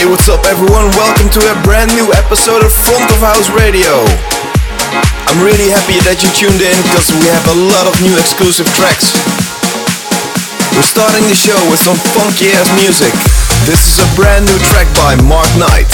Hey, what's up, everyone? Welcome to a brand new episode of Front of House Radio. I'm really happy that you tuned in because we have a lot of new exclusive tracks. We're starting the show with some funky ass music. This is a brand new track by Mark Knight.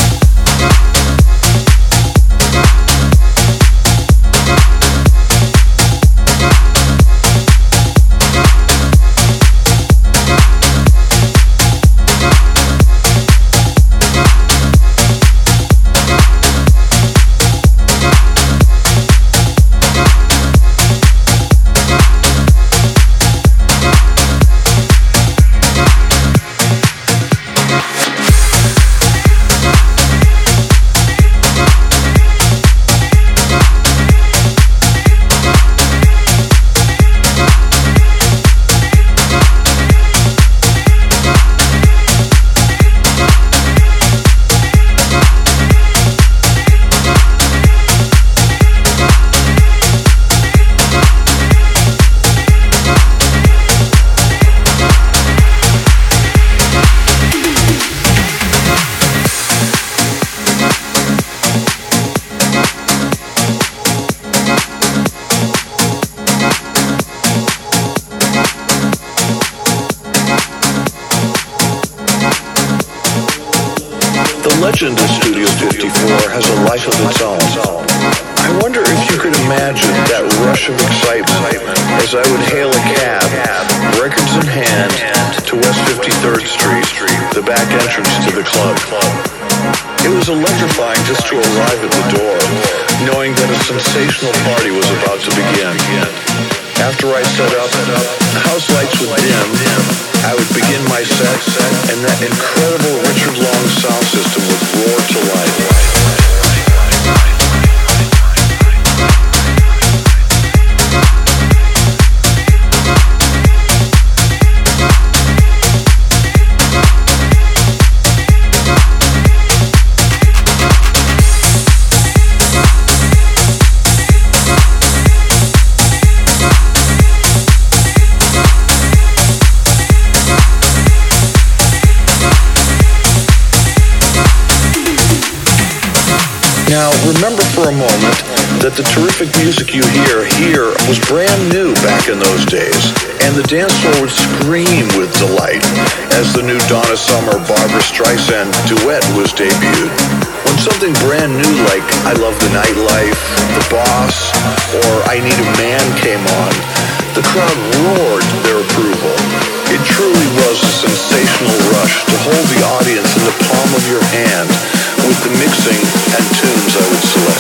Legend of Studio 54 has a life of its own. I wonder if you could imagine that rush of excitement as I would hail a cab, records in hand, to West 53rd Street, the back entrance to the club. It was electrifying just to arrive at the door, knowing that a sensational party was about to begin. After I set up, the house lights would dim, I would begin my set, and that incredible Richard Long sound system would roar to life. For a moment that the terrific music you hear here was brand new back in those days, and the dance floor would scream with delight as the new Donna Summer Barbra Streisand duet was debuted. When something brand new like I Love the Nightlife, The Boss, or I Need a Man came on, the crowd roared their approval. It truly was a sensational rush to hold the audience in the palm of your hand with the mixing and tunes I would select.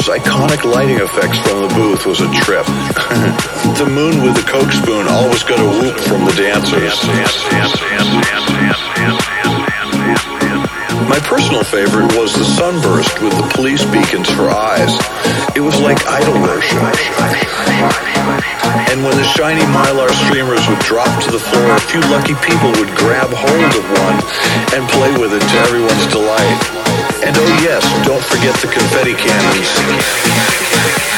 Those iconic lighting effects from the booth was a trip. the moon with the coke spoon always got a whoop from the dancers. My personal favorite was the sunburst with the police beacons for eyes. It was like idol worship. And when the shiny mylar streamers would drop to the floor, a few lucky people would grab hold of one and play with it to everyone's delight. And oh yes, don't forget the confetti cannons.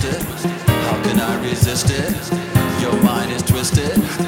How can I resist it? Your mind is twisted.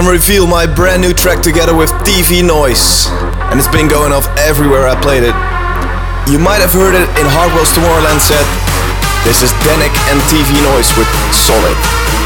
Can reveal my brand new track together with TV Noise. And it's been going off everywhere I played it. You might have heard it in Hardwell's Tomorrowland set. This is Danic and TV Noise with Solid.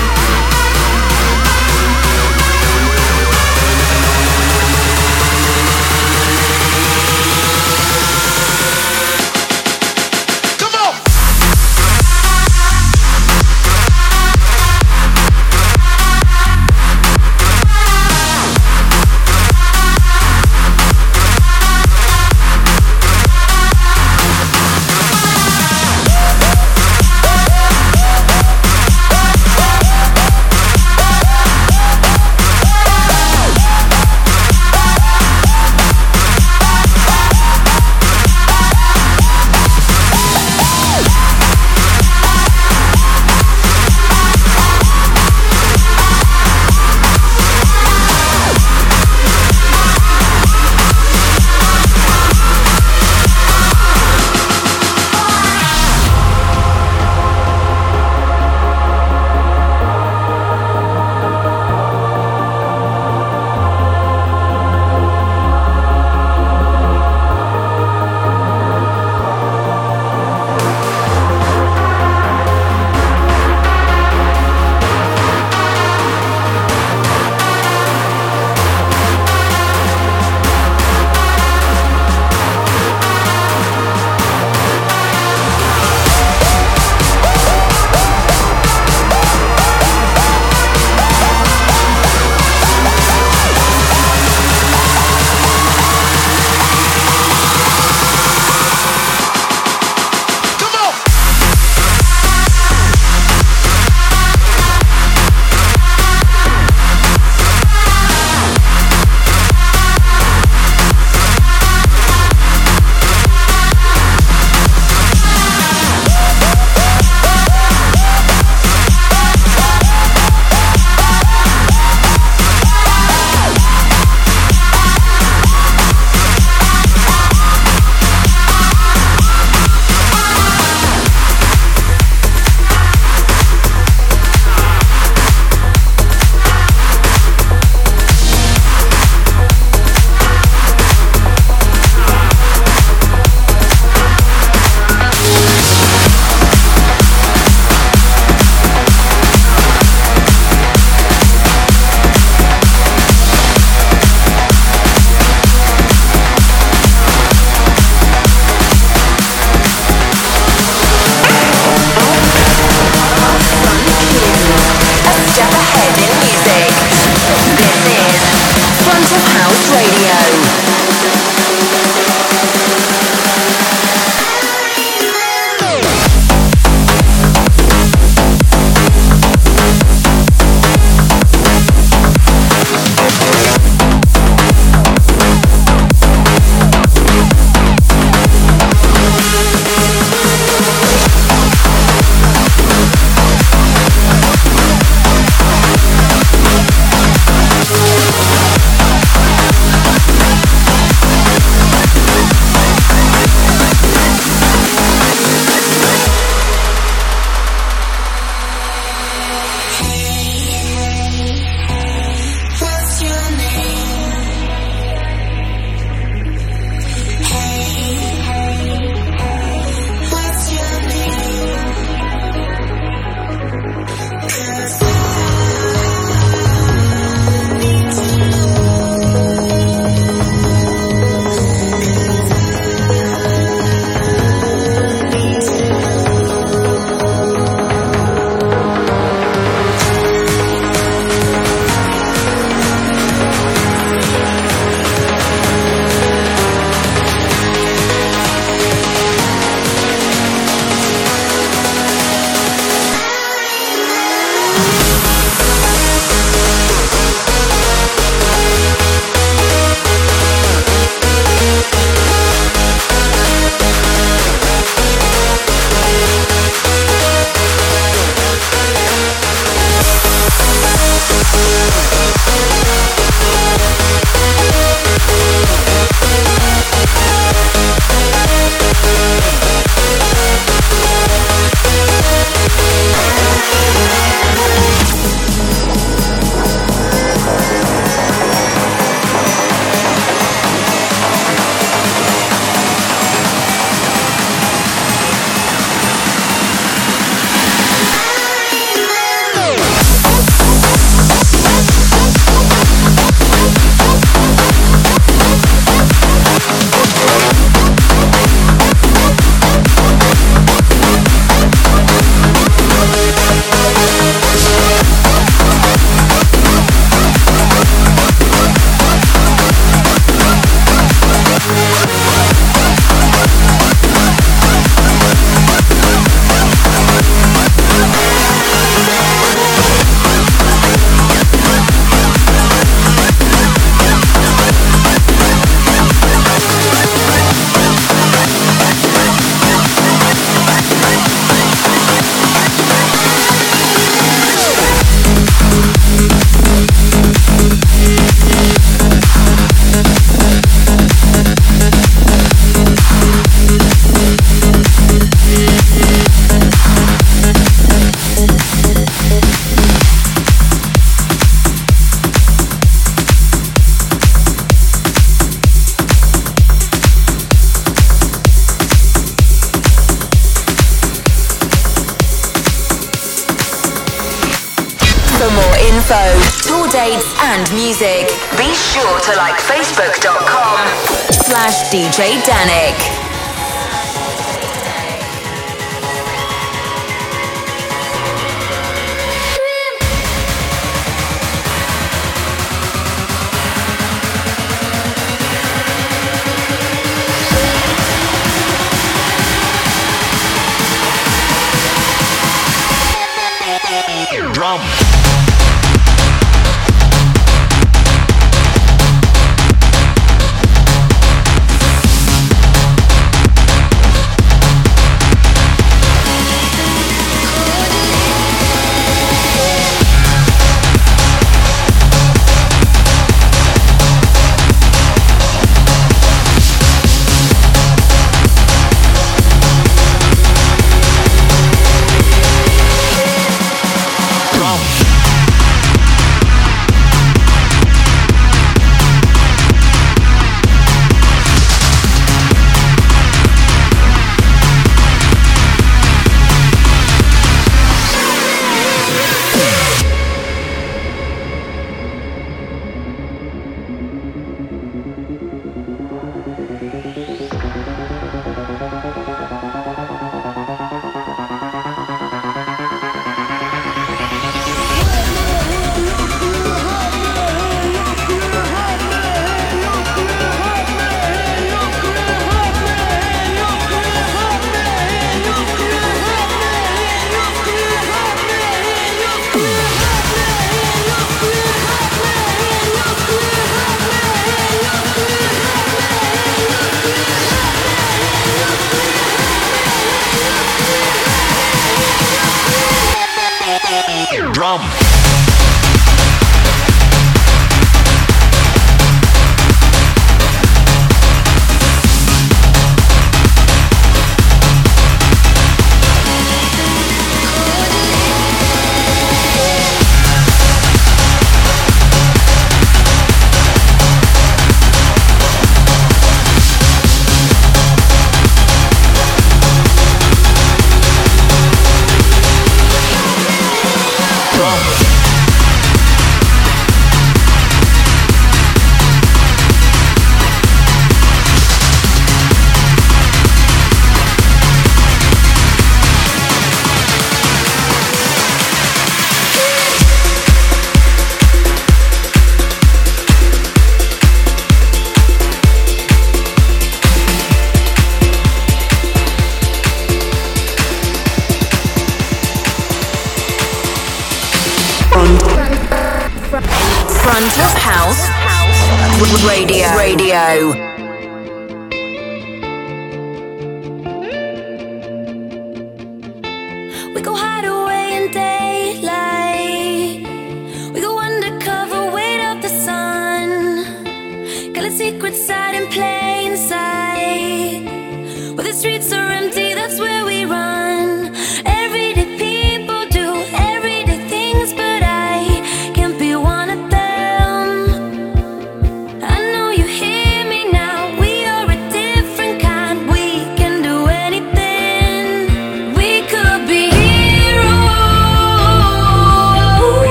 Slash Danic.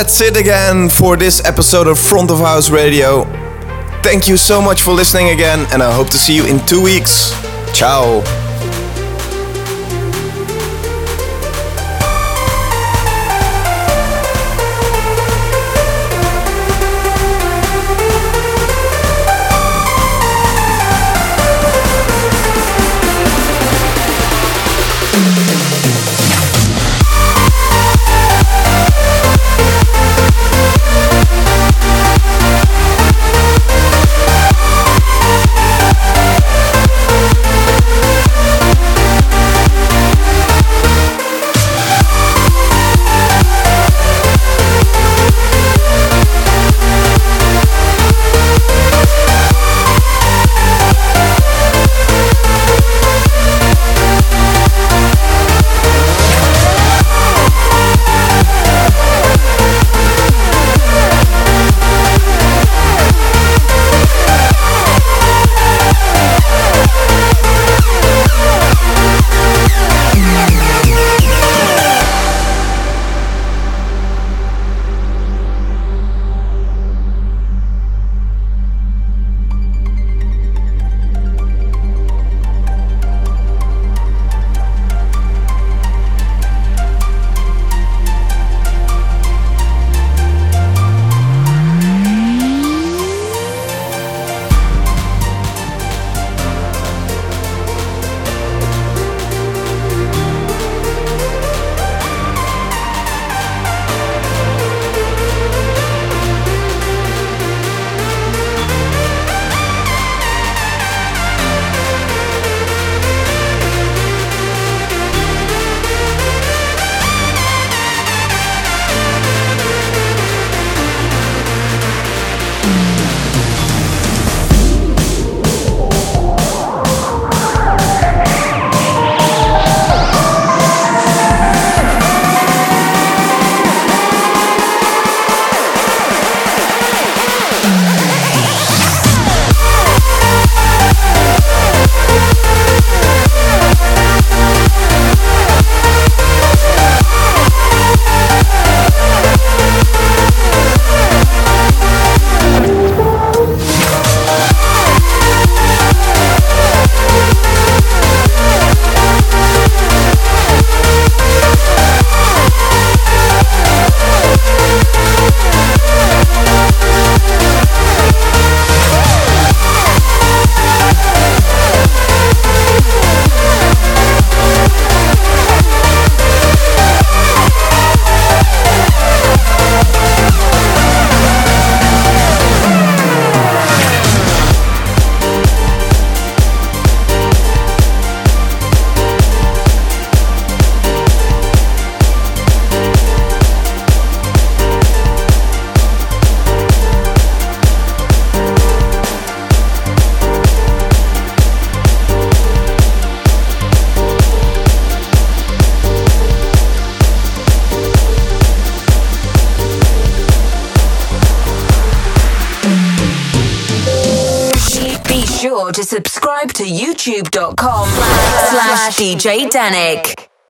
that's it again for this episode of Front of House Radio. Thank you so much for listening again, and I hope to see you in two weeks. Ciao.